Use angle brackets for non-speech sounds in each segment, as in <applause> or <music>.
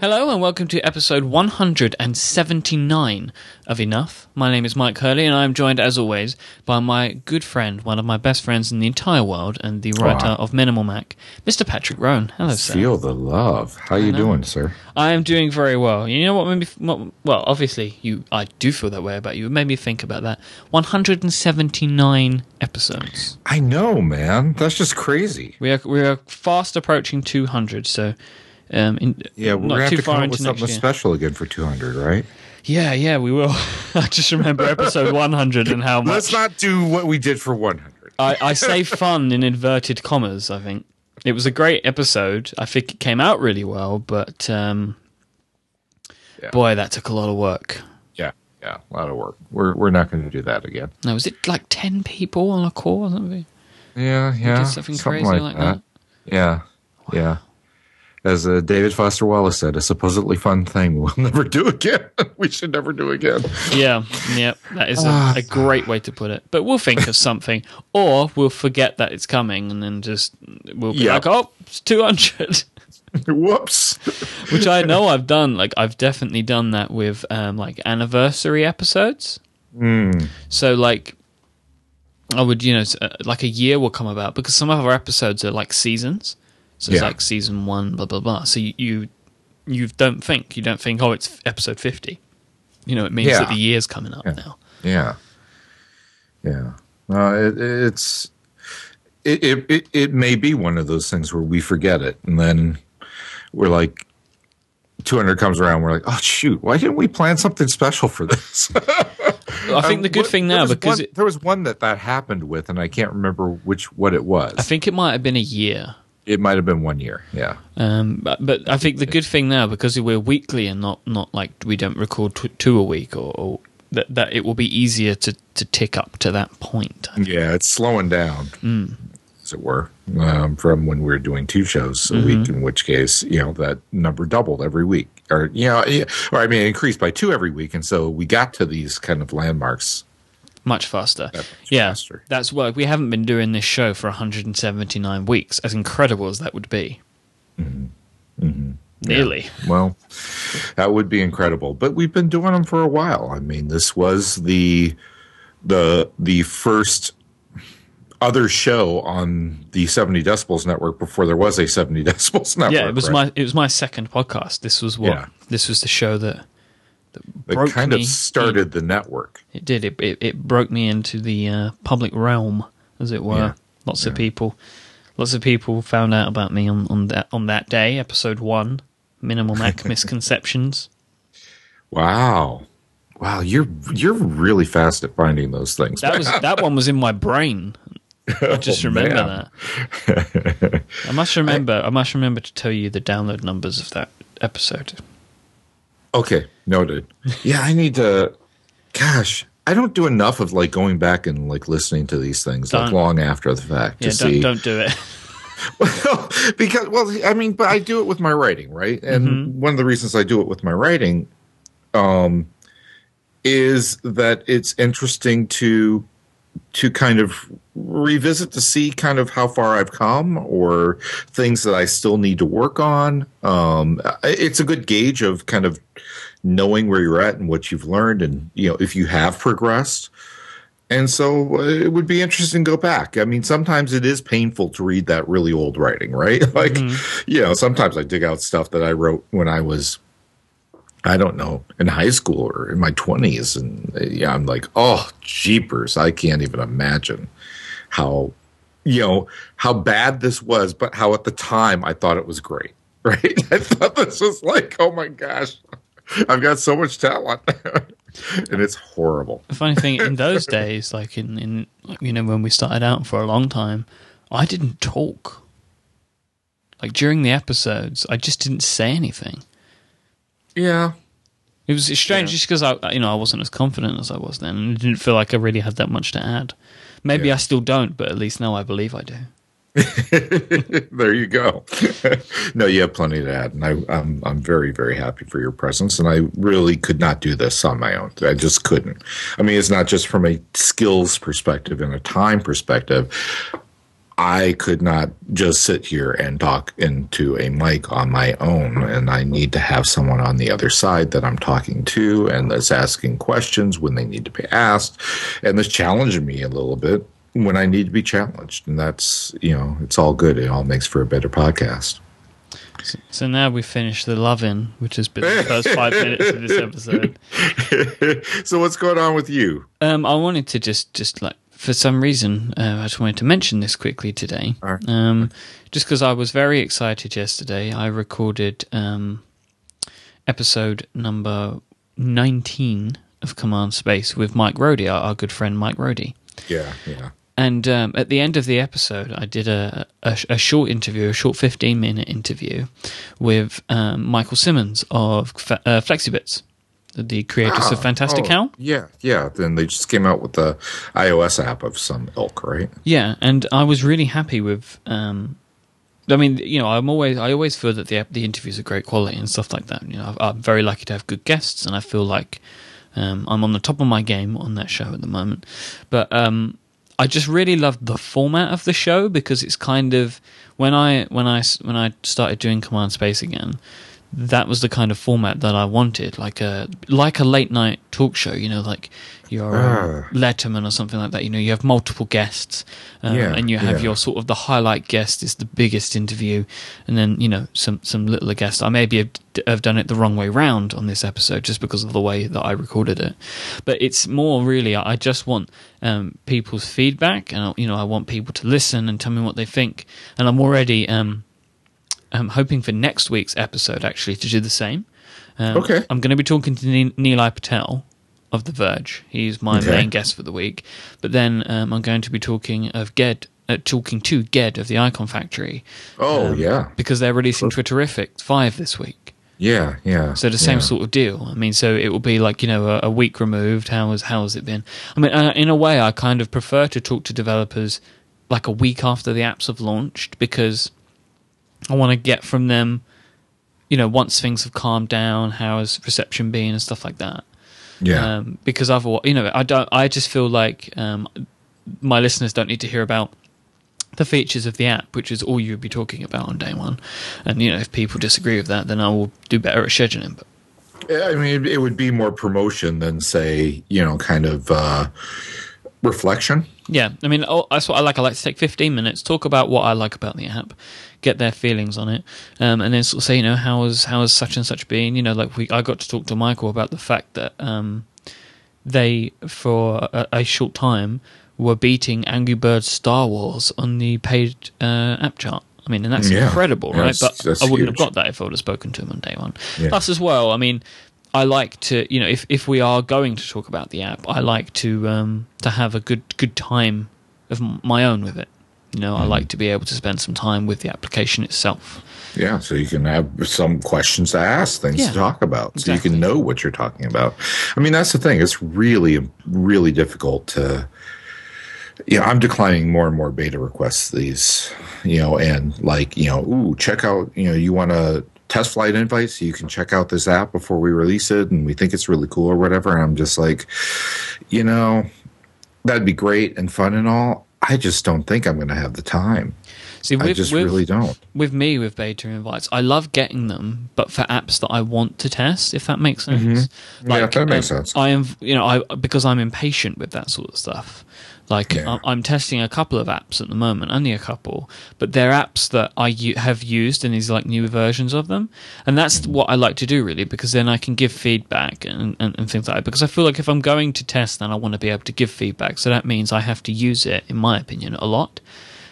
Hello and welcome to episode 179 of Enough. My name is Mike Hurley and I am joined as always by my good friend, one of my best friends in the entire world and the writer of Minimal Mac, Mr. Patrick Rhone. Hello, sir. Feel the love. How you doing, sir? I am doing very well. You know what made me what, well, obviously you I do feel that way about you. It made me think about that. 179 episodes. I know, man. That's just crazy. We are we are fast approaching 200, so um in, Yeah, we're not gonna have to far come up with something year. special again for 200, right? Yeah, yeah, we will. <laughs> I just remember episode <laughs> 100 and how much Let's not do what we did for 100. I, I <laughs> say fun in inverted commas. I think it was a great episode. I think it came out really well, but um, Yeah. boy, that took a lot of work. Yeah, yeah, a lot of work. We're we're not going to do that again. No, was it like ten people on a call or something? Yeah, yeah, did something crazy like that? Yeah, yeah. As uh, David Foster Wallace said, a supposedly fun thing we'll <laughs> never do again. <laughs> we should never do again. Yeah, yeah, that is a, Ah. a great way to put it. But we'll think of <laughs> something, or we'll forget that it's coming, and then just we'll be Yeah. like, "Oh, it's 200. Whoops. Which I know I've done. Like I've definitely done that with um, like anniversary episodes. Hmm. So like, I would you know uh, like a year will come about because some of our episodes are like seasons. So it's Yeah. like season one, blah blah blah. So you you, you don't think you don't think oh it's episode fifty. You know it means Yeah. that the year's coming up Yeah. now. Yeah, yeah. Uh, it, it's it, it it it may be one of those things where we forget it, and then we're like, two hundred comes around, we're like, oh shoot, why didn't we plan something special for this? <laughs> I think the good What- thing now because one, it, there was one that that happened with, and I can't remember which what it was. I think it might have been a year. It might have been one year. Yeah, Um, but, but I think the good thing now because we're weekly and not not like we don't record t- two a week or, or that that it will be easier to to tick up to that point. yeah, it's slowing down, Mm. as it were, um, from when we were doing two shows a Mm-hmm. week. In which case, you know, that number doubled every week, or you know, or I mean, increased by two every week, and so we got to these kind of landmarks. Much faster. That much yeah, faster. that's why we haven't been doing this show for 179 weeks. As incredible as that would be. Mm-hmm. Nearly. Well, that would be incredible. But we've been doing them for a while. I mean, this was the the the first other show on the 70 decibels network before there was a 70 <laughs> decibels network. Yeah, it was right? my it was my second podcast. This was what Yeah. this was the show that broke kind me of started the network. It did. It it, it broke me into the uh, public realm, as it were. Yeah. Lots of people, lots of people found out about me on, on that on that day, episode one, minimal Mac <laughs> misconceptions. Wow. Wow, you're you're really fast at finding those things. That was that one was in my brain. I <laughs> just Oh, remember man. that. <laughs> I must remember. I must remember to tell you the download numbers of that episode. Okay, noted. Yeah, I need to. Gosh, I don't do enough of like going back and like listening to these things like Don't. long after the fact Yeah, to don't see. don't do it. <laughs> Well, because well, I mean, but I do it with my writing, right? And Mm-hmm. one of the reasons I do it with my writing, um, is that it's interesting to to kind of revisit to see kind of how far I've come or things that I still need to work on. Um, it's a good gauge of kind of knowing where you're at and what you've learned, and you know if you have progressed. And so uh, it would be interesting to go back. I mean, sometimes it is painful to read that really old writing, right? <laughs> Like, you know, sometimes I dig out stuff that I wrote when I was, I don't know, in high school or in my 20s. And uh, yeah, I'm like, oh, jeepers. I can't even imagine how, you know, how bad this was, but how at the time I thought it was great, <laughs> right? I thought this was like, oh my gosh, I've got so much talent. <laughs> and it's horrible. The funny thing in those <laughs> days, like in, in you know when we started out for a long time, I didn't talk. Like during the episodes, I just didn't say anything. Yeah. It was strange Yeah. just because I, you know, I wasn't as confident as I was then, and it didn't feel like I really had that much to add. Maybe Yeah. I still don't, but at least now I believe I do. <laughs> there you go. <laughs> no, you have plenty to add, and I, I'm I'm very very happy for your presence. And I really could not do this on my own. I just couldn't. I mean, it's not just from a skills perspective and a time perspective. I could not just sit here and talk into a mic on my own, and I need to have someone on the other side that I'm talking to and that's asking questions when they need to be asked, and that's challenging me a little bit when I need to be challenged. And that's, you know, it's all good. It all makes for a better podcast. So, so now we've finished the loving, which has been the first five <laughs> minutes of this episode. <laughs> so what's going on with you? Um, I wanted to just, just like, for some reason, uh, I just wanted to mention this quickly today. Um, just because I was very excited yesterday, I recorded um, episode number 19 of Command Space with Mike Rohde, our, our good friend Mike Rohde. Yeah, yeah. And um, at the end of the episode, I did a, a, a short interview, a short 15 minute interview with um, Michael Simmons of Fe- uh, Flexibits, the creators of Ah, Fantastic oh, Hell. Yeah, yeah. Then they just came out with the iOS app of some ilk, right? Yeah, and I was really happy with. Um, I mean, you know, I'm always I always feel that the the interviews are great quality and stuff like that. You know, I'm very lucky to have good guests, and I feel like um, I'm on the top of my game on that show at the moment. But um, I just really loved the format of the show because it's kind of when I when I when I started doing Command Space again. That was the kind of format that I wanted, like a like a late night talk show. You know, like your uh. Letterman or something like that. You know, you have multiple guests, um, Yeah, and you have yeah. your sort of the highlight guest is the biggest interview, and then you know some some littler guests. I maybe have, have done it the wrong way round on this episode just because of the way that I recorded it, but it's more really I I just want um, people's feedback, and you know I want people to listen and tell me what they think, and I'm already um, I'm hoping for next week's episode actually to do the same. Um, Okay. I'm going to be talking to Ne- Nilay Patel of The Verge. He's my Okay. main guest for the week. But then um, I'm going to be talking of Ged, uh, talking to Ged of the Icon Factory Oh Um, yeah, because they're releasing Twitterrific five this week. yeah, yeah. So the same yeah. sort of deal. I mean, so it will be like you know a, a week removed. How has how has it been? I mean, uh, in a way, I kind of prefer to talk to developers like a week after the apps have launched because I want to get from them, you know, once things have calmed down, how has reception been and stuff like that. Yeah, Um, because otherwise, you know, I don't. I just feel like um, my listeners don't need to hear about the features of the app, which is all you would be talking about on day one. And you know, if people disagree with that, then I will do better at scheduling. But I mean, it would be more promotion than say, you know, kind of uh, reflection. Yeah, I mean, oh, that's what I like. I like to take 15 minutes, talk about what I like about the app, get their feelings on it, um, and then sort of say, you know, how has how has such and such been? You know, like we, I got to talk to Michael about the fact that um, they, for a, a short time, were beating Angry Birds Star Wars on the paid uh, app chart. I mean, and that's Yeah. incredible, Yeah, right? that's- But that's I wouldn't huge. have got that if I would have spoken to him on day one. Yeah. Plus, as well, I mean, I like to, you know, if, if we are going to talk about the app, I like to um, to have a good good time of my own with it. You know, I Mm-hmm. like to be able to spend some time with the application itself. Yeah, so you can have some questions to ask, things Yeah, to talk about, so you can know what you're talking about. I mean, that's the thing. It's really, really difficult to. You know, I'm declining more and more beta requests these, you know, and like, you know, ooh, check out, you know, you want to test flight invites, you can check out this app before we release it, and we think it's really cool or whatever. And I'm just like, you know, that'd be great and fun and all. I just don't think I'm going to have the time. See, I just with, really don't. with me with beta invites, I love getting them, but for apps that I want to test, if that makes sense. Mm-hmm. Yeah, that makes um, sense. I am, you know, I because I'm impatient with that sort of stuff. Like Yeah. I'm testing a couple of apps at the moment, only a couple, but they're apps that I have used in these like new versions of them, and that's Mm-hmm. what I like to do really because then I can give feedback and, and, and things like that. Because I feel like if I'm going to test, then I want to be able to give feedback. So that means I have to use it, in my opinion, a lot.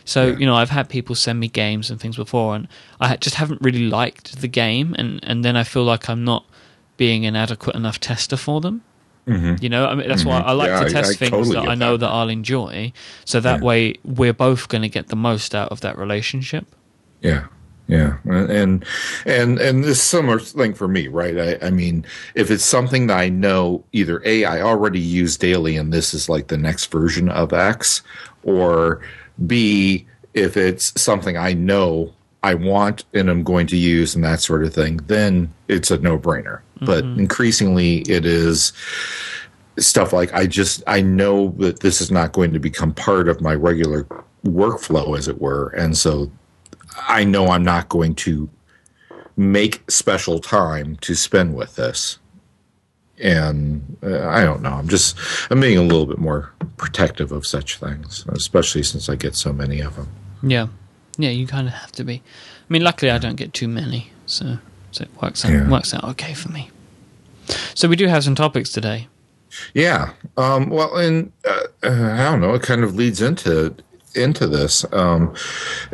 So Yeah. you know, I've had people send me games and things before, and I just haven't really liked the game, and and then I feel like I'm not being an adequate enough tester for them. Mhm. You know, I mean, that's why I like Yeah, to test I things totally that I know that. that. I'll enjoy, so that Yeah. way we're both going to get the most out of that relationship. Yeah. Yeah. And and and this similar thing for me, right? I, I mean, if it's something that I know either A, I already use daily and this is like the next version of X, or B, if it's something I know I want and I'm going to use and that sort of thing, then it's a no brainer. But increasingly it is stuff like I just I know that this is not going to become part of my regular workflow, as it were, and so I know I'm not going to make special time to spend with this. And uh, I don't know. I'm just I'm being a little bit more protective of such things, especially since I get so many of them. Yeah, yeah. You kind of have to be. I mean, luckily I don't get too many, so so it works out Yeah. works out okay for me. So we do have some topics today. Yeah. Um, well, and uh, uh, I don't know. It kind of leads into into this, um,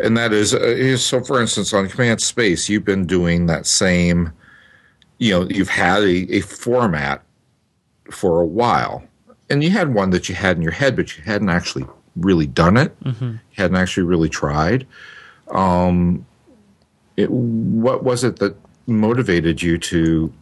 and that is, uh, so. For instance, on Command Space, you've been doing that same. You know, you've had a, a format for a while, and you had one that you had in your head, but you hadn't actually really done it. You hadn't actually really tried. Um, it, what was it that motivated you to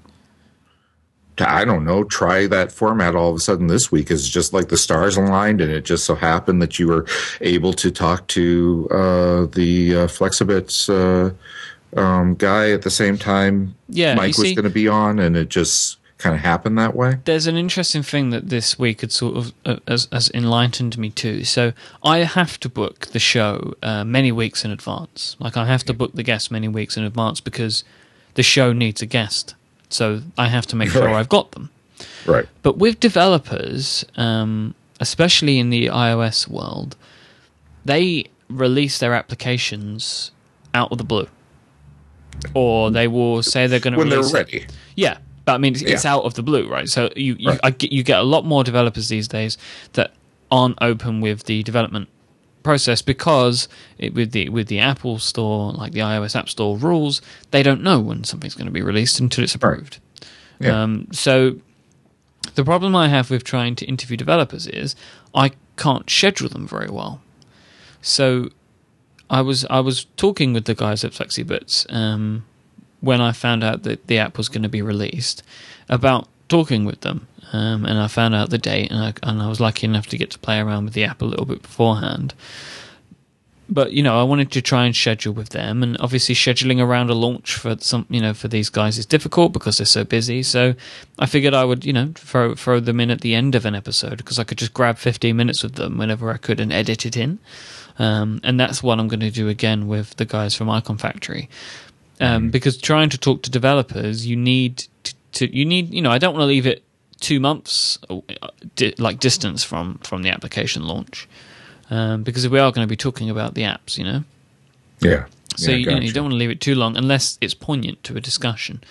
to, I don't know, try that format all of a sudden this week is just like the stars aligned, and it just so happened that you were able to talk to uh, the uh, Flexibits uh, um, guy at the same time. Yeah, Mike was going to be on, and it just kind of happened that way. There's an interesting thing that this week had sort of uh, has, has enlightened me too. So I have to book the show uh, many weeks in advance. Like I have to book the guest many weeks in advance because the show needs a guest. So I have to make sure Right. I've got them. Right. But with developers, um, especially in the iOS world, they release their applications out of the blue, or they will say they're going to When they're release it- ready. yeah, but I mean, it's, it's out of the blue, right? So you you, Right. I get, you get a lot more developers these days that aren't open with the development process because it, with the with the Apple Store, like the iOS App Store rules, they don't know when something's going to be released until it's approved. Yeah. Um, so the problem I have with trying to interview developers is I can't schedule them very well. So I was I was talking with the guys at Flexibits um, when I found out that the app was going to be released about talking with them, um, and I found out the date, and I, and I was lucky enough to get to play around with the app a little bit beforehand. But you know, I wanted to try and schedule with them, and obviously scheduling around a launch for some, you know, for these guys is difficult because they're so busy. So I figured I would, you know, throw throw them in at the end of an episode because I could just grab 15 minutes with them whenever I could and edit it in. Um, and that's what I'm going to do again with the guys from Icon Factory. Um, because trying to talk to developers, you need to, to you need you know I don't want to leave it two months uh, like distance from from the application launch um, because we are going to be talking about the apps, you know. Yeah. So Yeah, you, you, know, you don't want to leave it too long unless it's poignant to a discussion.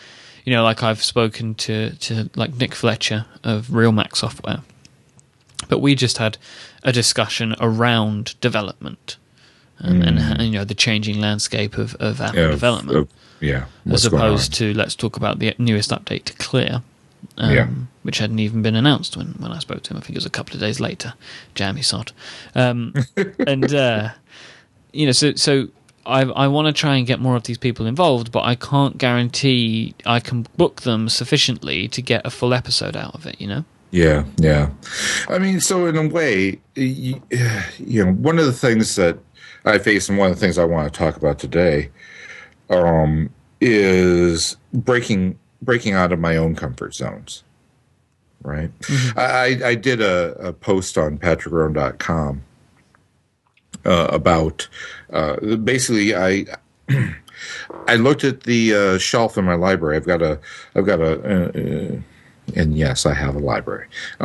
You know, like I've spoken to to like Nik Fletcher of Realmac Software, but we just had a discussion around development um, and and you know the changing landscape of of Mm. Yeah, development of- yeah. as what's opposed to let's talk about the newest update to Clear, um, Yeah. which hadn't even been announced when, when I spoke to him. I think it was a couple of days later. Jammy sod. Um, <laughs> and uh, you know, so so I I want to try and get more of these people involved, but I can't guarantee I can book them sufficiently to get a full episode out of it. You know. Yeah, yeah. I mean, so in a way, you, you know, one of the things that I face, and one of the things I want to talk about today, um, is breaking breaking out of my own comfort zones. Right. I, I I did a, a post on patrickrhone.com uh, about uh, basically I <clears throat> I looked at the uh, shelf in my library. I've got a I've got a uh, uh, and yes, I have a library. <laughs>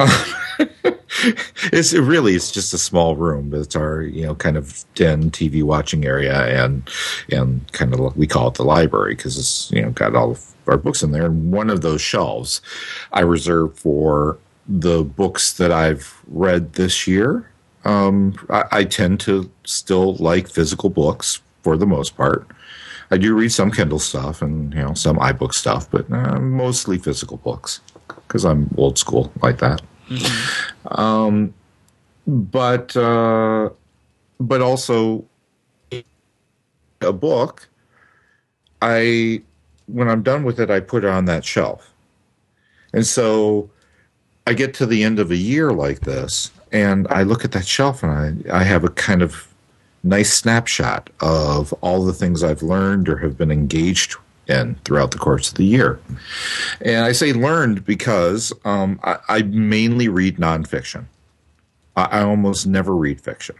<laughs> it's it really it's just a small room, but it's our you know kind of den TV watching area, and and kind of we call it the library because it's you know got all of our books in there. And one of those shelves I reserve for the books that I've read this year. Um, I, I tend to still like physical books for the most part. I do read some Kindle stuff and you know some iBook stuff, but uh, mostly physical books because I'm old school like that. Um, but uh, but also a book. I when I'm done with it, I put it on that shelf, and so I get to the end of a year like this, and I look at that shelf and I I have a kind of nice snapshot of all the things I've learned or have been engaged in throughout the course of the year. And I say learned because um, I, I mainly read nonfiction. I, I almost never read fiction.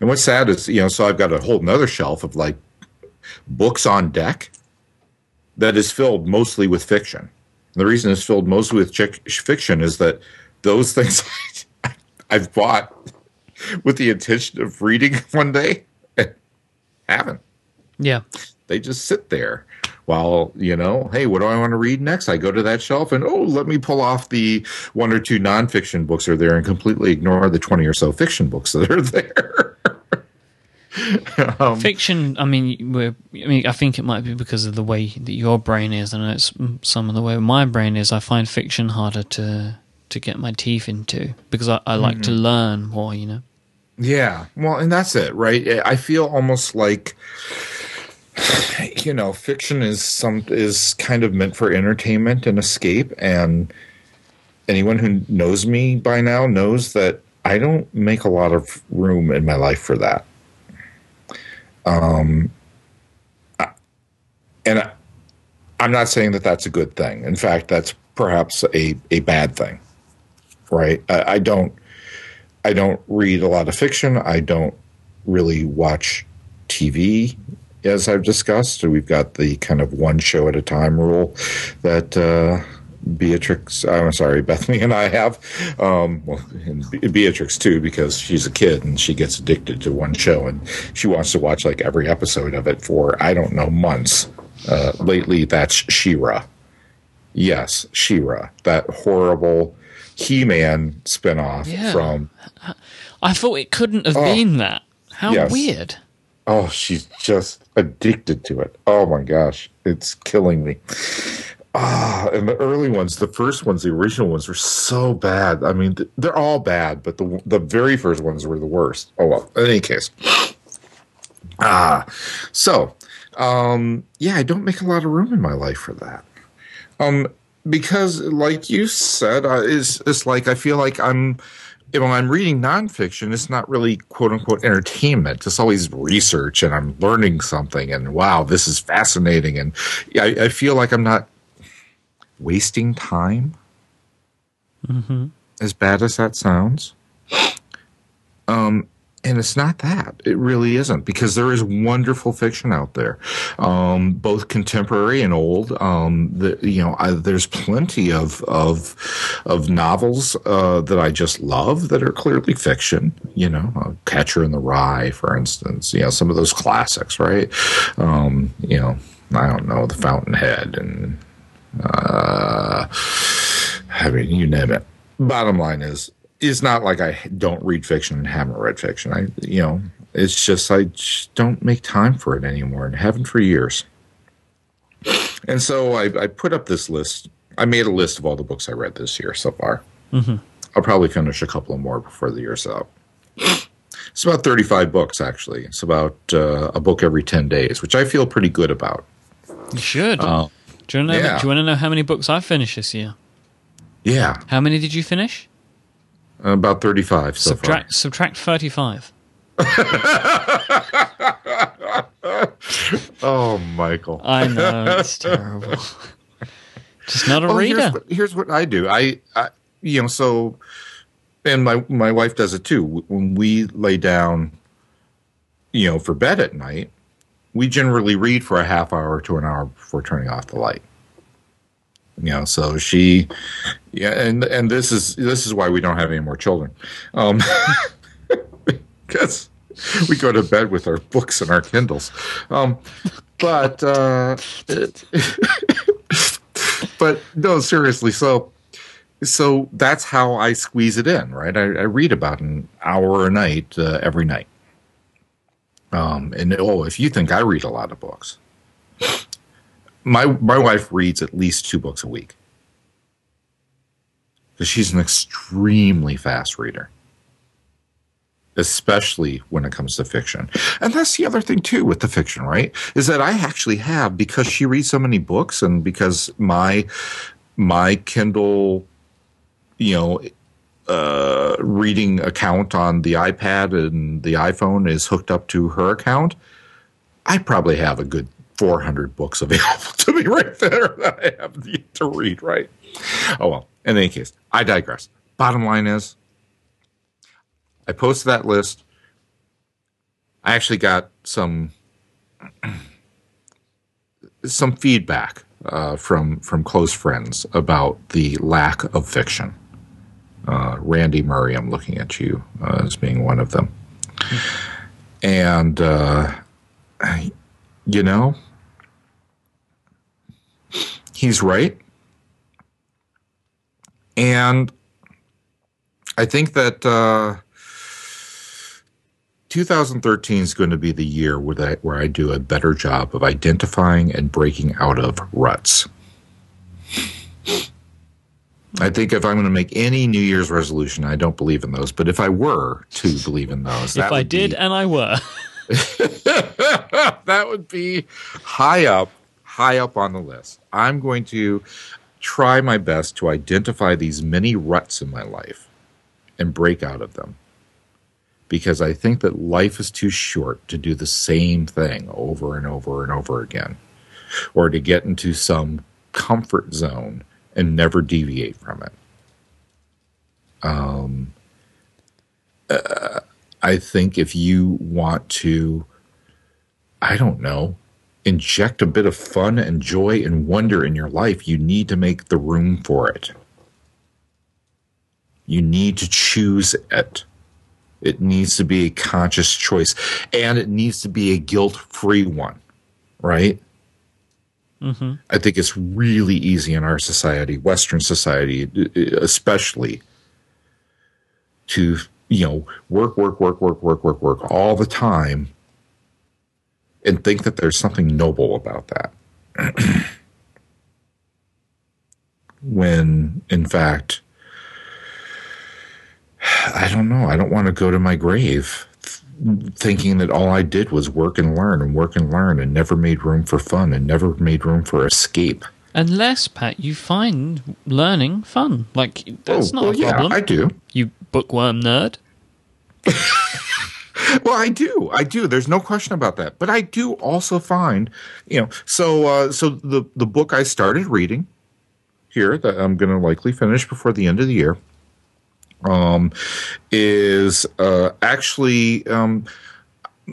And what's sad is, you know, so I've got a whole nother shelf of like books on deck that is filled mostly with fiction. The reason it's filled mostly with chick- fiction is that those things <laughs> I've bought with the intention of reading <laughs> one day haven't. Yeah. They just sit there while, you know, hey, what do I want to read next? I go to that shelf and, oh, let me pull off the one or two nonfiction books are there and completely ignore the 20 or so fiction books that are <laughs> there. <laughs> um, Fiction. I mean, we're, I mean, I think it might be because of the way that your brain is, and it's some of the way my brain is. I find fiction harder to to get my teeth into because I, I like mm-hmm. to learn more. You know. Yeah, well, and that's it, right? I feel almost like <sighs> you know, fiction is some is kind of meant for entertainment and escape, and anyone who knows me by now knows that I don't make a lot of room in my life for that. Um, and I, I'm not saying that that's a good thing. In fact, that's perhaps a, a bad thing, right? I, I don't I don't read a lot of fiction. I don't really watch TV, as I've discussed. We've got the kind of one show at a time rule that uh, Beatrix, I'm sorry, <laughs> Bethany and I have. Um, well, and Beatrix too, because she's a kid and she gets addicted to one show and she wants to watch like every episode of it for I don't know months. Uh, lately, that's She-Ra. Yes, She-Ra, that horrible He-Man spinoff yeah. from. I thought it couldn't have oh, been that. How yes. weird. Oh, she's just addicted to it. Oh my gosh, it's killing me. Ah, and the early ones, the first ones, the original ones were so bad. I mean, they're all bad, but the the very first ones were the worst. Oh well. In any case, ah, so um, yeah, I don't make a lot of room in my life for that. Um, because like you said, uh, it's it's like I feel like I'm when I'm reading nonfiction, it's not really quote unquote entertainment. It's always research and I'm learning something and wow, this is fascinating. And I, I feel like I'm not wasting time. Mm-hmm. As bad as that sounds. Um, and it's not that. It really isn't because there is wonderful fiction out there, um, both contemporary and old. Um, the, you know, I, there's plenty of of of novels uh, that I just love that are clearly fiction. You know, uh, Catcher in the Rye, for instance. You know, some of those classics, right? Um, you know, I don't know, The Fountainhead and uh, I mean, you name it. Bottom line is, it's not like I don't read fiction and haven't read fiction. I, you know, it's just I just don't make time for it anymore and haven't for years. And so I, I, put up this list. I made a list of all the books I read this year so far. Mm-hmm. I'll probably finish a couple more before the year's out. It's about 35 books, actually. It's about uh, a book every 10 days, which I feel pretty good about. You should. Uh, do you know? Yeah. Do you want to know how many books I finished this year? Yeah. How many did you finish? Uh, about thirty-five. So subtract far. subtract thirty-five. <laughs> oh, Michael! I know it's terrible. <laughs> Just not a oh, well, reader. Here's what, here's what I do. I, I, you know, so, and my my wife does it too. When we lay down, you know, for bed at night, we generally read for a half hour to an hour before turning off the light. You know, so she, yeah, and and this is this is why we don't have any more children, um, <laughs> because we go to bed with our books and our Kindles. Um, but uh, <laughs> but no, seriously. So so that's how I squeeze it in, right? I, I read about an hour a night uh, every night. Um, and oh, if you think I read a lot of books, my my wife reads at least two books a week because she's an extremely fast reader, especially when it comes to fiction. And that's the other thing too with the fiction, right? Is that I actually have because she reads so many books and because my my Kindle, you know, uh, reading account on the iPad and the iPhone is hooked up to her account, I probably have a good 400 books available <laughs> to me right there that I have to read, right? Oh, well, in any case, I digress. Bottom line is, I posted that list. I actually got some <clears throat> some feedback uh, from from close friends about the lack of fiction. Uh, Randy Murray, I'm looking at you uh, as being one of them, and uh, you know, he's right, and I think that uh, 2013 is going to be the year where I, where I do a better job of identifying and breaking out of ruts. I think if I'm going to make any New Year's resolution, I don't believe in those. But if I were to believe in those, if I did be, and I were, <laughs> that would be high up, high up on the list. I'm going to try my best to identify these many ruts in my life and break out of them because I think that life is too short to do the same thing over and over and over again, or to get into some comfort zone and never deviate from it. Um, uh, I think if you want to, I don't know, inject a bit of fun and joy and wonder in your life, you need to make the room for it. You need to choose it. It needs to be a conscious choice and it needs to be a guilt free one, right? Mm-hmm. I think it's really easy in our society, Western society, especially, to, you know, work, work, work, work, work, work, work all the time and think that there's something noble about that. <clears throat> when, in fact, <sighs> I don't know. I don't want to go to my grave thinking that all I did was work and learn and work and learn and never made room for fun and never made room for escape. Unless, Pat, you find learning fun. Like, that's oh, not well, a problem. Yeah, I do. You bookworm nerd. <laughs> well, I do. I do. There's no question about that. But I do also find, you know, so uh, so the the book I started reading here that I'm going to likely finish before the end of the year um, is uh, actually um,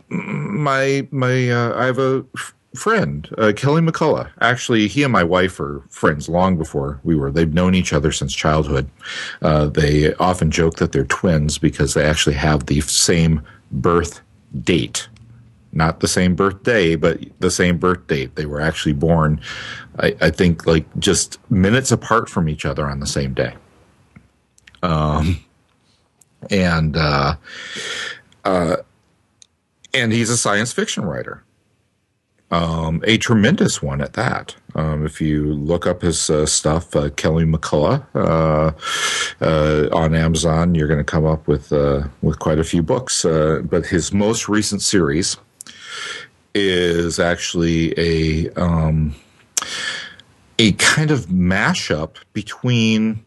my my uh, I have a f- friend uh, Kelly McCullough. Actually, he and my wife are friends long before we were. They've known each other since childhood. Uh, they often joke that they're twins because they actually have the same birth date. Not the same birthday, but the same birth date. They were actually born, I, I think, like just minutes apart from each other on the same day. Um, and uh, uh, and he's a science fiction writer, um, a tremendous one at that. Um, if you look up his uh, stuff, uh, Kelly McCullough uh, uh, on Amazon, you're going to come up with uh, with quite a few books. Uh, but his most recent series is actually a um, a kind of mashup between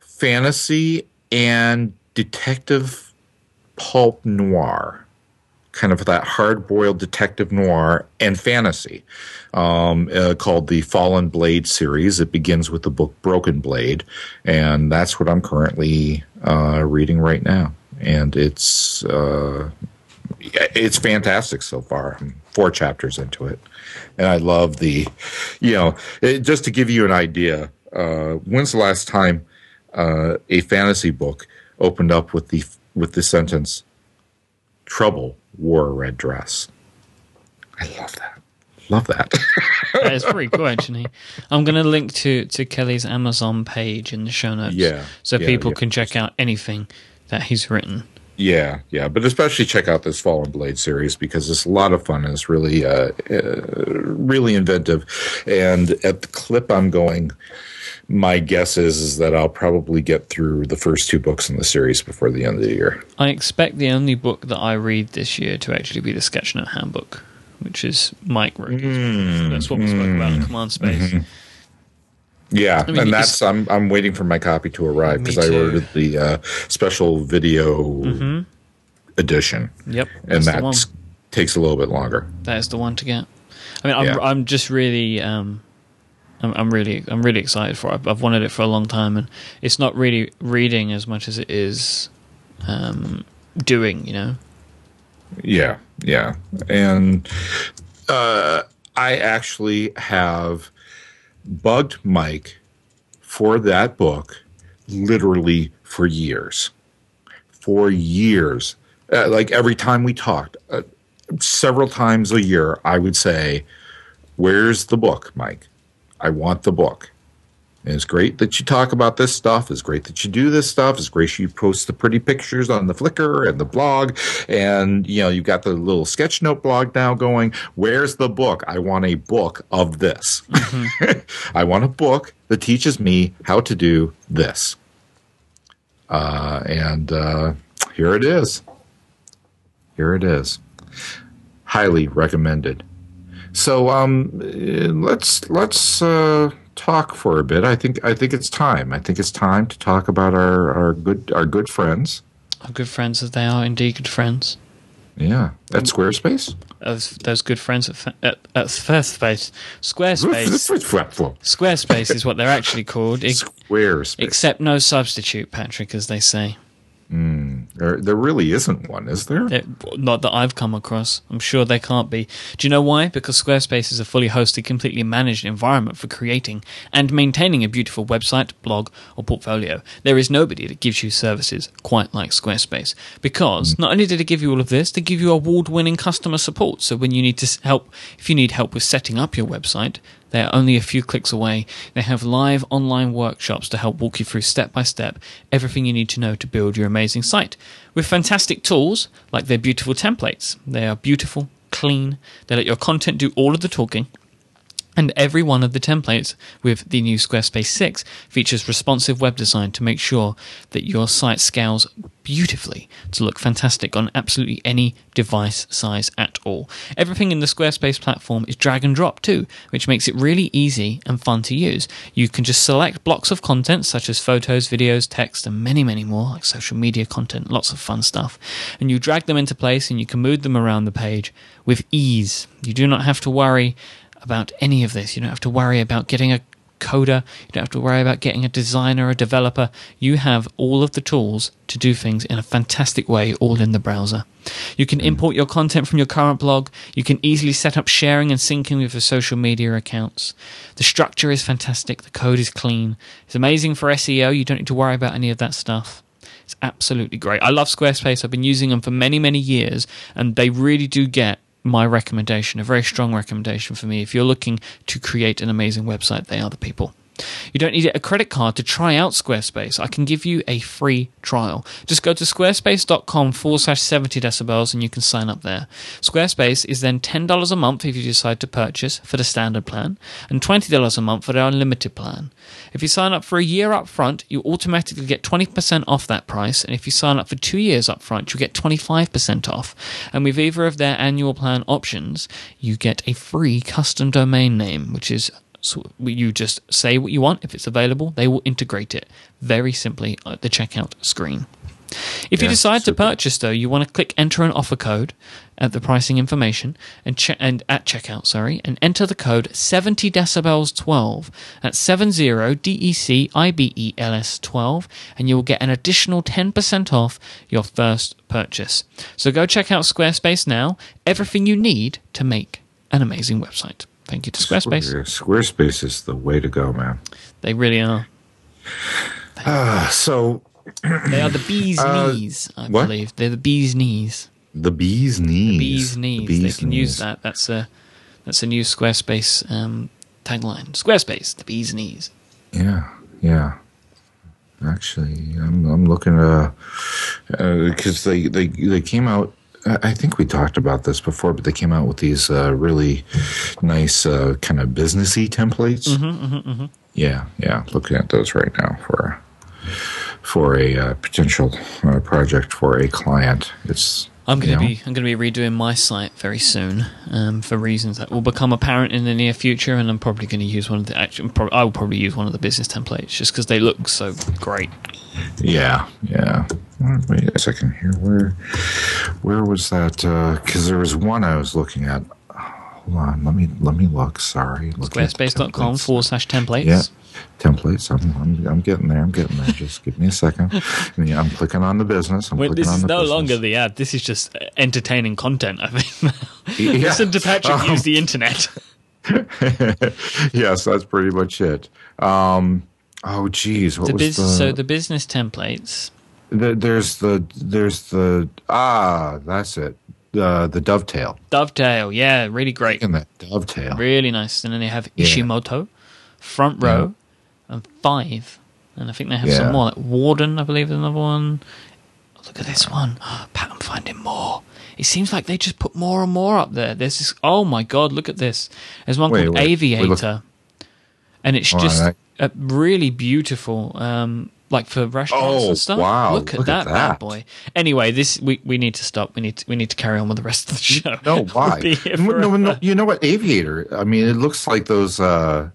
fantasy and detective pulp noir kind of that hard boiled detective noir and fantasy um, uh, called the Fallen Blade series. It begins with the book Broken Blade, and that's what I'm currently uh, reading right now. And it's uh, it's fantastic so far. I'm four chapters into it, and I love the, you know, it, just to give you an idea. Uh, when's the last time uh, a fantasy book opened up with the with the sentence, "Trouble wore a red dress." I love that. Love that. <laughs> that is pretty cool, actually. I'm going to link to to Kelly's Amazon page in the show notes, yeah, so yeah, people yeah. can check out anything that he's written. Yeah, yeah, but especially check out this Fallen Blade series because it's a lot of fun and it's really, uh, uh, really inventive. And at the clip I'm going, my guess is is that I'll probably get through the first two books in the series before the end of the year. I expect the only book that I read this year to actually be the Sketchnote Handbook, which is Mike wrote. Mm, that's what we spoke about in Command Space. Mm-hmm. Yeah, I mean, and that's I'm I'm waiting for my copy to arrive because I ordered the uh, special video mm-hmm. edition. Yep, and that takes a little bit longer. That is the one to get. I mean, I'm yeah. I'm just really um, I'm, I'm really I'm really excited for it. I've, I've, wanted it for a long time, and it's not really reading as much as it is um, doing. You know, Yeah, yeah, and uh, I actually have bugged Mike for that book literally for years. For years. Uh, like every time we talked, uh, several times a year, I would say, Where's the book, Mike? I want the book. And it's great that you talk about this stuff. It's great that you do this stuff. It's great you post the pretty pictures on the Flickr and the blog. And, you know, you've got the little sketch note blog now going. Where's the book? I want a book of this. Mm-hmm. <laughs> I want a book that teaches me how to do this. Uh, and uh, here it is. Here it is. Highly recommended. So um, let's let's uh, talk for a bit. I think I think it's time. I think it's time to talk about our, our good our good friends. Our good friends, as they are indeed good friends. Yeah, at Squarespace. As those good friends at, at, at Squarespace. <laughs> Squarespace. Squarespace is what they're actually called. Squarespace. Except no substitute, Patrick, as they say. Mm, there, there really isn't one, is there? It, not that I've come across. I'm sure there can't be. Do you know why? Because Squarespace is a fully hosted, completely managed environment for creating and maintaining a beautiful website, blog, or portfolio. There is nobody that gives you services quite like Squarespace. Because mm. not only did it give you all of this, they give you award winning customer support. So when you need to help, if you need help with setting up your website, they are only a few clicks away. They have live online workshops to help walk you through step by step everything you need to know to build your amazing site. With fantastic tools like their beautiful templates. They are beautiful, clean, they let your content do all of the talking and every one of the templates with the new Squarespace 6 features responsive web design to make sure that your site scales beautifully to look fantastic on absolutely any device size at all. Everything in the Squarespace platform is drag and drop too, which makes it really easy and fun to use. You can just select blocks of content such as photos, videos, text, and many, many more, like social media content, lots of fun stuff, and you drag them into place and you can move them around the page with ease. You do not have to worry about any of this. You don't have to worry about getting a coder. You don't have to worry about getting a designer, a developer. You have all of the tools to do things in a fantastic way, all in the browser. You can hmm. import your content from your current blog. You can easily set up sharing and syncing with your social media accounts. The structure is fantastic. The code is clean. It's amazing for SEO. You don't need to worry about any of that stuff. It's absolutely great. I love Squarespace. I've been using them for many, many years, and they really do get my recommendation, a very strong recommendation for me. If you're looking to create an amazing website, they are the people. You don't need a credit card to try out Squarespace. I can give you a free trial. Just go to squarespace.com forward slash 70 decibels and you can sign up there. Squarespace is then $10 a month if you decide to purchase for the standard plan and $20 a month for the unlimited plan. If you sign up for a year up front, you automatically get 20% off that price. And if you sign up for two years up front, you get 25% off. And with either of their annual plan options, you get a free custom domain name, which is so you just say what you want. If it's available, they will integrate it very simply at the checkout screen. If you decide super. to purchase, though, you want to click enter an offer code at the pricing information and, che- and at checkout, sorry, and enter the code 70 decibels 12 at 70 D E C I B E L S 12, and you will get an additional 10% off your first purchase. So go check out Squarespace now. Everything you need to make an amazing website. Thank you to Squarespace. Squarespace is the way to go, man. They really are. Uh, so they are the bee's <clears throat> uh, knees, I what? believe. They're the bee's knees. The bee's knees. The bee's knees. The bee's they can knees. use that. That's a that's a new Squarespace um, tagline. Squarespace, the bee's knees. Yeah, yeah. Actually, I'm I'm looking uh because uh, they they they came out I think we talked about this before, but they came out with these uh, really nice uh, kind of businessy templates. Mm-hmm, mm-hmm, mm-hmm. Yeah, yeah. Looking at those right now for for a uh, potential uh, project for a client. It's I'm going to be I'm to be redoing my site very soon um, for reasons that will become apparent in the near future, and I'm probably going to use one of the actual. I will probably use one of the business templates just because they look so great. Yeah, yeah. Wait a second here. Where, where was that? Because uh, there was one I was looking at. Hold on. Let me let me look. Sorry. Squarespace.com forward slash templates. Yeah, templates. I'm, I'm I'm getting there. I'm getting there. Just give me a second. <laughs> Yeah, I'm clicking on the business. I'm Wait, this is no business. longer the ad. This is just entertaining content. I think. <laughs> Yeah. Listen to Patrick Um, use the internet. <laughs> yes, that's pretty much it. Um, oh, geez, what The was the, so the business templates. the? There's the there's the ah, that's it. The the dovetail. Dovetail, yeah, really great. And that dovetail. Really nice. And then they have Yeah. Ishimoto, Front Row, and Five. And I think they have Yeah. some more. Like Warden, I believe, is another one. Look at this one. <gasps> Pattern finding more. It seems like they just put more and more up there. There's this. Oh my god! Look at this. There's one Wait, called wait. Aviator, and it's Oh, just uh, really beautiful. Um, like for restaurants Oh, and stuff. wow. Look at Look that at bad boy. Anyway, this we, we need to stop. We need to, we need to carry on with the rest of the show. No, <laughs> We'll why? no, no, no, you know what? Aviator. I mean, it looks like those, uh,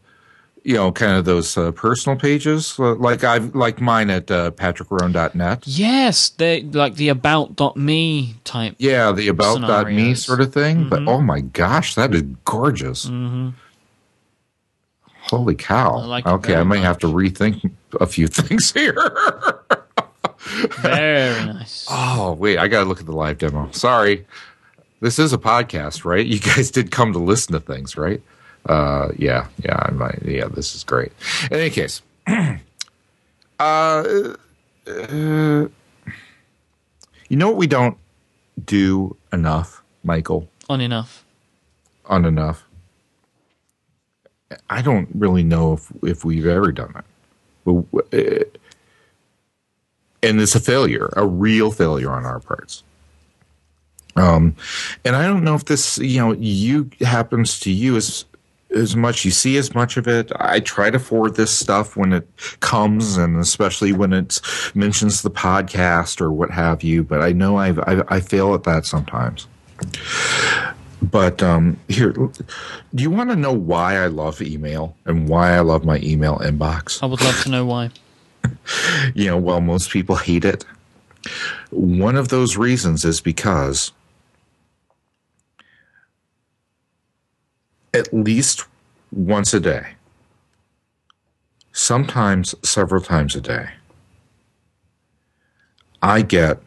you know, kind of those uh, personal pages, uh, like I've like mine at uh, patrickrhone.net. Yes, they like the about.me type. Yeah, the about.me sort of thing. But Mm-hmm. oh my gosh, that is gorgeous. Holy cow. I like okay, I very might have to rethink a few <laughs> things here. Very nice. oh, wait, I got to look at the live demo. Sorry. This is a podcast, right? You guys did come to listen to things, right? Uh, yeah, yeah, I might, yeah, this is great. In any case, <clears throat> uh, uh, you know what we don't do enough, Michael? On enough. on enough. I don't really know if if we've ever done it, but uh, and it's a failure, a real failure on our parts. Um, and I don't know if this, you know, you happens to you as as much. You see as much of it. I try to forward this stuff when it comes, and especially when it mentions the podcast or what have you. But I know I've, I I fail at that sometimes. But um, here, do you want to know why I love email and why I love my email inbox? I would love to know why. <laughs> You know, well, most people hate it. One of those reasons is because at least once a day, sometimes several times a day, I get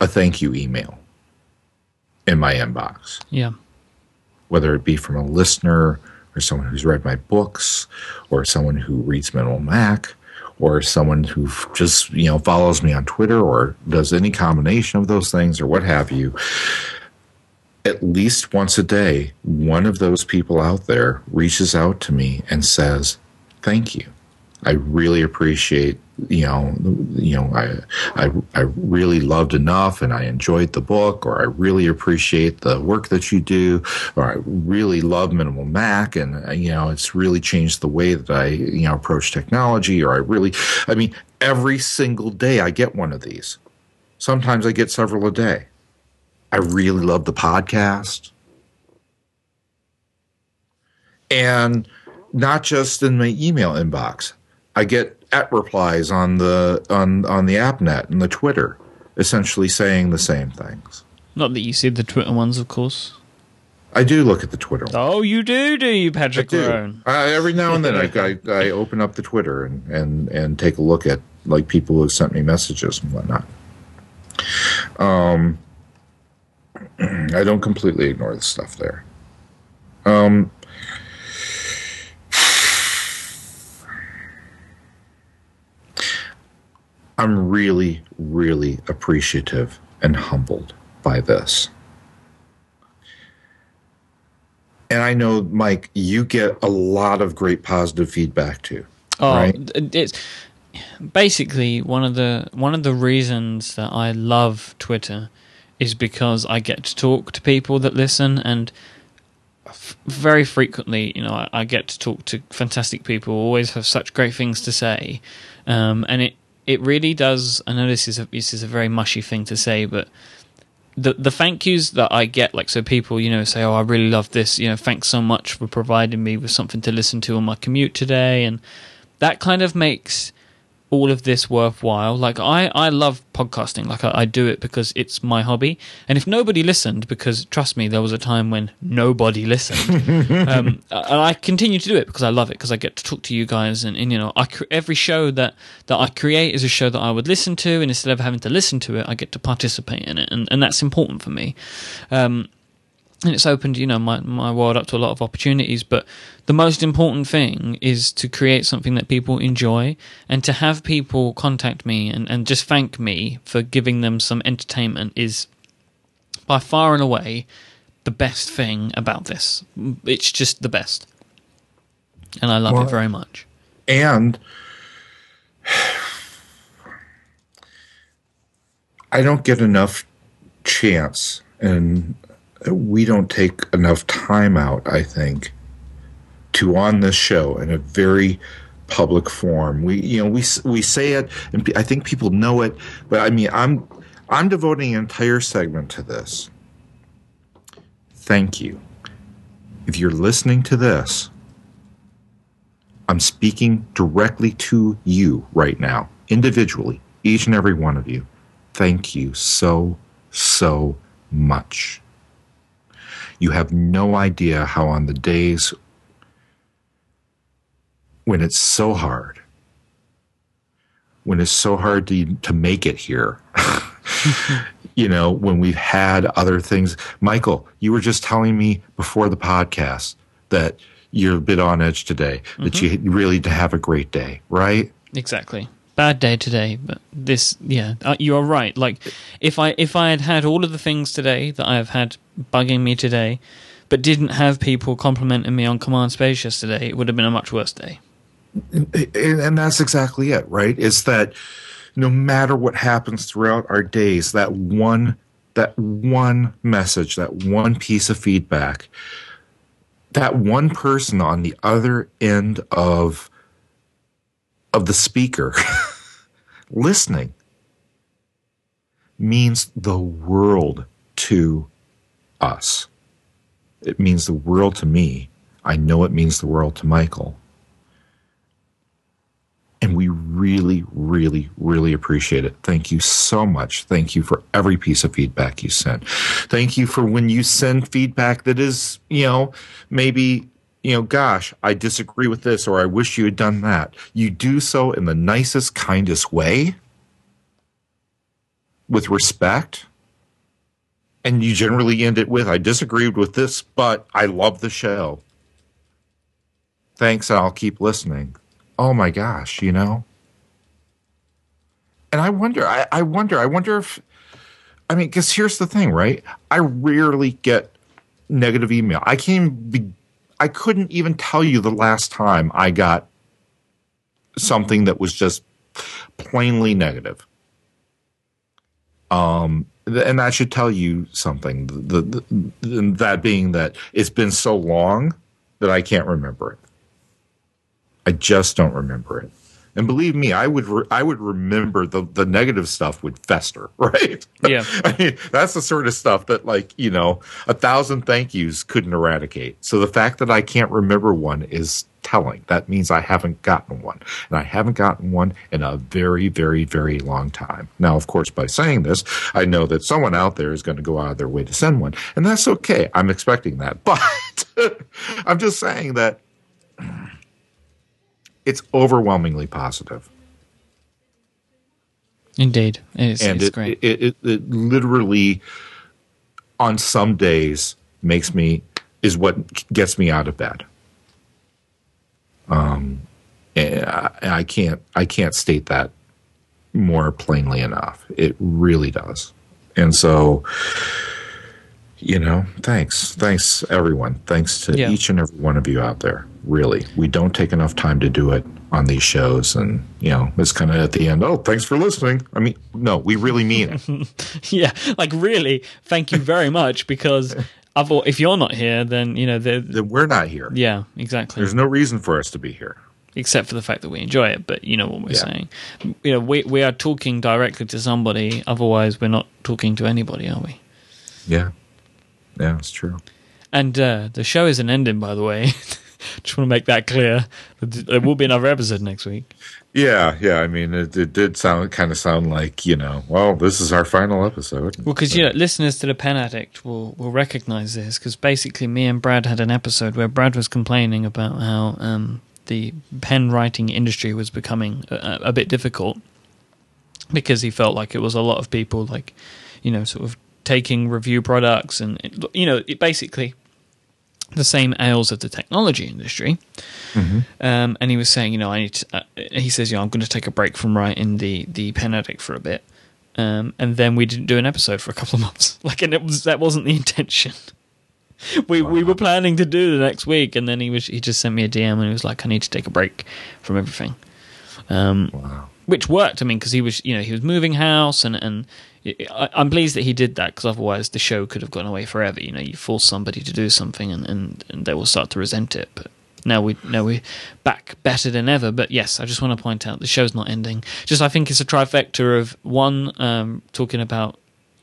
a thank you email in my inbox Yeah. whether it be from a listener or someone who's read my books or someone who reads Minimal Mac or someone who just you know follows me on Twitter or does any combination of those things or what have you at least once a day one of those people out there reaches out to me and says thank you I really appreciate you know you know I I I really loved enough and I enjoyed the book or I really appreciate the work that you do or I really love minimal mac and uh, you know it's really changed the way that I you know approach technology or I really I mean every single day I get one of these. Sometimes I get several a day. I really love the podcast. And not just in my email inbox. I get at replies on the on on the App.net and the Twitter, essentially saying the same things. Not that you see the Twitter ones, of course. I do look at the Twitter. one. Oh, you do, do you, Patrick? I do. Uh, every now and then, I, I I open up the Twitter and and and take a look at like people who have sent me messages and whatnot. Um, <clears throat> I don't completely ignore the stuff there. Um, I'm really, really appreciative and humbled by this. And I know, Myke, you get a lot of great positive feedback too. Oh, right? it's basically one of the one of the reasons that I love Twitter is because I get to talk to people that listen, and f- very frequently, you know, I, I get to talk to fantastic people. who Always have such great things to say, um, and it it really does. I know this is a, this is a very mushy thing to say, but the the thank yous that I get, like so people, you know, say, "Oh, I really love this," you know, thanks so much for providing me with something to listen to on my commute today, and that kind of makes all of this worthwhile. Like I, I love podcasting. Like I, I, do it because it's my hobby. And if nobody listened, because trust me, there was a time when nobody listened, <laughs> um, and I continue to do it because I love it because I get to talk to you guys. And, and you know, I, every show that that I create is a show that I would listen to, and instead of having to listen to it, I get to participate in it, and, and that's important for me. Um, and it's opened you know my, my world up to a lot of opportunities but the most important thing is to create something that people enjoy and to have people contact me and, and just thank me for giving them some entertainment is by far and away the best thing about this. It's just the best. And i love well, it very much. and <sighs> i don't get enough chance and we don't take enough time out, I think, to on this show in a very public form. We, you know, we we say it, and I think people know it. But I mean, I'm I'm devoting an entire segment to this. Thank you. If you're listening to this, I'm speaking directly to you right now, individually, each and every one of you. Thank you so, so much. You have no idea how, on the days when it's so hard, when it's so hard to, to make it here, <laughs> you know, when we've had other things. Michael, you were just telling me before the podcast that you're a bit on edge today, mm-hmm. that you really to have a great day, right? Exactly bad day today, but this, yeah, uh, you are right. Like, if I if I had had all of the things today that I have had bugging me today, but didn't have people complimenting me on Command Space yesterday, it would have been a much worse day. And that's exactly it, right? Is that no matter what happens throughout our days, that one that one message, that one piece of feedback, that one person on the other end of of the speaker <laughs> listening means the world to us. It means the world to me. I know it means the world to Michael. And we really, really, really appreciate it. Thank you so much. Thank you for every piece of feedback you sent. Thank you for when you send feedback that is, you know, maybe you know, gosh, I disagree with this or I wish you had done that. You do so in the nicest, kindest way with respect. And you generally end it with, I disagreed with this, but I love the show. Thanks, and I'll keep listening. Oh my gosh, you know? And I wonder, I, I wonder, I wonder if, I mean, because here's the thing, right? I rarely get negative email. I can't be I couldn't even tell you the last time I got something that was just plainly negative. Um, and that should tell you something. The, the, that being that it's been so long that I can't remember it. I just don't remember it. And believe me, I would re- I would remember the the negative stuff would fester, <laughs> right? Yeah, <laughs> I mean that's the sort of stuff that like you know a thousand thank yous couldn't eradicate. So the fact that I can't remember one is telling. That means I haven't gotten one, and I haven't gotten one in a very very very long time. Now, of course, by saying this, I know that someone out there is going to go out of their way to send one, and that's okay. I'm expecting that, <laughs> but I'm just saying that it's overwhelmingly positive. Indeed, it's, and it's it, great. It, it, it, literally, on some days, makes me is what gets me out of bed. Um, and I, I can't I can't state that more plainly enough. It really does, and so you know, thanks. Thanks, everyone. Thanks to yeah. each and every one of you out there. Really, we don't take enough time to do it on these shows. And, you know, it's kind of at the end, oh, thanks for listening. I mean, no, we really mean it. <laughs> yeah, like, really, thank you very much because. if you're not here, then you know then we're not here. Yeah, exactly. There's no reason for us to be here except for the fact that we enjoy it. But you know what we're yeah. saying. You know, we we are talking directly to somebody. Otherwise, we're not talking to anybody, are we? Yeah. Yeah, it's true. And uh, the show isn't ending, by the way. <laughs> Just want to make that clear. There will be another episode next week. Yeah, yeah. I mean, it, it did sound kind of sound like you know, well, this is our final episode. Well, because you know, listeners to the Pen Addict will will recognize this because basically, me and Brad had an episode where Brad was complaining about how um, the pen writing industry was becoming a, a bit difficult because he felt like it was a lot of people like, you know, sort of taking review products and you know, it basically the same ails of the technology industry. Mm-hmm. Um, and he was saying, you know, I need. To, uh, he says, you know, I'm going to take a break from writing the the pen addict for a bit. Um, and then we didn't do an episode for a couple of months. <laughs> Like, and it was that wasn't the intention. <laughs> we wow. we were planning to do the next week, and then he was he just sent me a DM and he was like, I need to take a break from everything. Um, wow. Which worked. I mean, because he was, you know, he was moving house, and and I, am pleased that he did that because otherwise the show could have gone away forever. You know, you force somebody to do something and, and, and they will start to resent it. But now we now we're back better than ever. But yes, I just want to point out the show's not ending. Just I think it's a trifecta of one um, talking about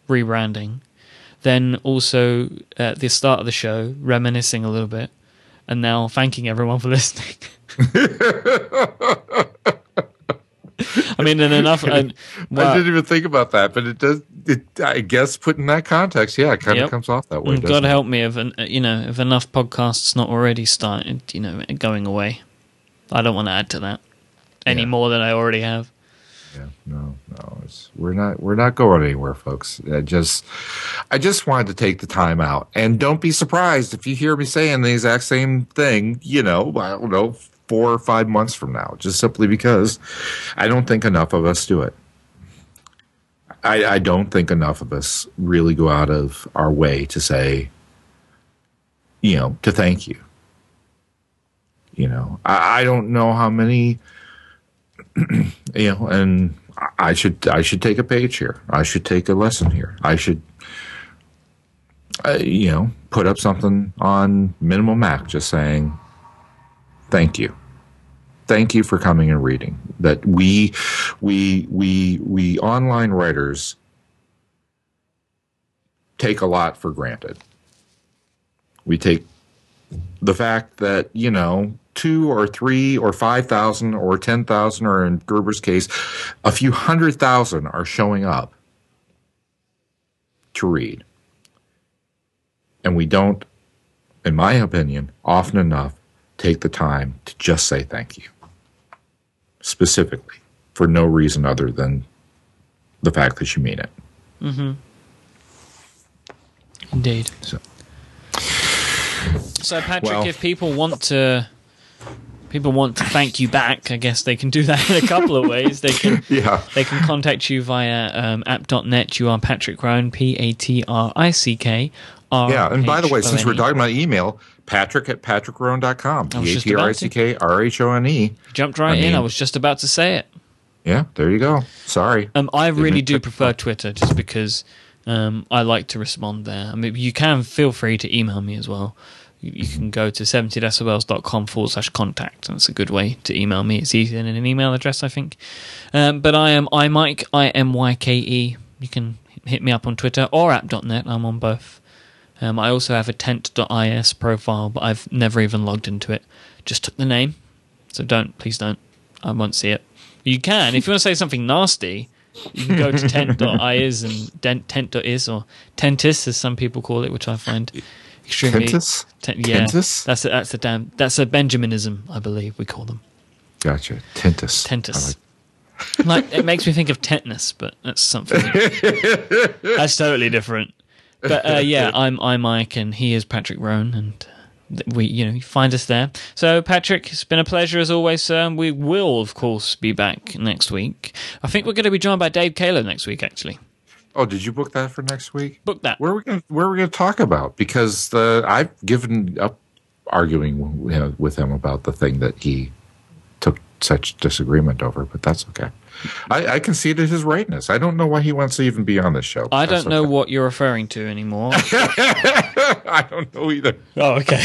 rebranding, then also at the start of the show reminiscing a little bit, and now thanking everyone for <laughs> listening. <laughs> I mean, and <laughs> enough. And, well, I didn't even think about that, but it does. It, I guess, put in that context, yeah, it kind yep. of comes off that way. Mm, God it? help me if uh, you know if enough podcasts not already started, you know, going away. I don't want to add to that any yeah. more than I already have. Yeah, no, no, we're not we're not going anywhere, folks. I just I just wanted to take the time out, and don't be surprised if you hear me saying the exact same thing. You know, I don't know, four or five months from now, just simply because I don't think enough of us do it. I, I don't think enough of us really go out of our way to say, you know, to thank you. You know, I, I don't know how many, <clears throat> you know, and I should I should take a page here. I should take a lesson here. I should, uh, you know, put up something on Minimal Mac, just saying thank you. Thank you for coming and reading. That we we we we online writers take a lot for granted. We take the fact that you know two or three or five thousand or ten thousand or in Gruber's case a few hundred thousand are showing up to read. And we don't in my opinion often enough take the time to just say thank you specifically for no reason other than the fact that you mean it. Mm-hmm. Indeed. So, so Patrick, well, if people want to people want to thank you back, I guess they can do that in a couple of ways. They can <laughs> yeah. they can contact you via um, app.net. You are Patrick Rhone, P A T R I C K. Yeah, and by the way, since we're talking about email, Patrick at patrickrhone.com. P A T R I C K R H O N E. Jumped right I mean, in. I was just about to say it. Yeah, there you go. Sorry. Um, I really do prefer Twitter just because um, I like to respond there. I mean, you can feel free to email me as well. You, you can go to 70decibels.com forward slash contact. That's a good way to email me. It's easier than an email address, I think. Um, but I am imyke, I M Y K E. You can hit me up on Twitter or app.net. I'm on both. Um, I also have a tent.is profile, but I've never even logged into it. Just took the name. So don't, please don't. I won't see it. You can. If you want to say something nasty, you can go to <laughs> tent.is and tent.is or tentis, as some people call it, which I find extremely. Tentis? Ten, yeah. Tentis? That's a, that's a damn, that's a Benjaminism, I believe we call them. Gotcha. Tentis. Tentis. Like. like it makes me think of tetanus, but that's something. <laughs> that's totally different. <laughs> But uh, yeah, I'm I'm Myke, and he is Patrick Rhone, and we you know find us there. So Patrick, it's been a pleasure as always, sir. We will of course be back next week. I think we're going to be joined by Dave Caolo next week, actually. Oh, did you book that for next week? Book that. Where are we going? Where are we going to talk about? Because the I've given up arguing you know, with him about the thing that he took such disagreement over, but that's okay. I, I conceded his rightness. I don't know why he wants to even be on this show. I don't know okay. what you're referring to anymore. <laughs> I don't know either. Oh, okay.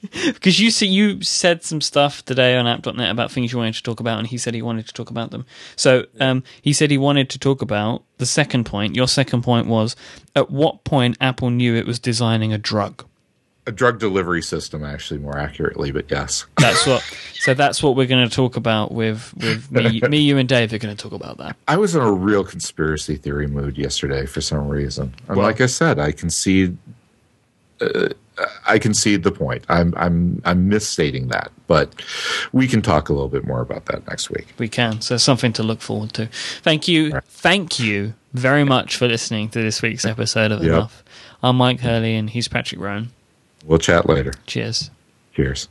<laughs> because you see, you said some stuff today on app.net about things you wanted to talk about, and he said he wanted to talk about them. So um, he said he wanted to talk about the second point. Your second point was at what point Apple knew it was designing a drug. A drug delivery system, actually, more accurately. But yes, That's what. So that's what we're going to talk about with with me, <laughs> me, you, and Dave are going to talk about that. I was in a real conspiracy theory mood yesterday for some reason, and Well- like I said, I concede. Uh, I concede the point. I'm I'm I'm misstating that, but we can talk a little bit more about that next week. We can. So something to look forward to. Thank you. Thank you very much for listening to this week's episode of Yep. Enough. I'm Myke Hurley, and he's Patrick Rhone. We'll chat later. Cheers. Cheers.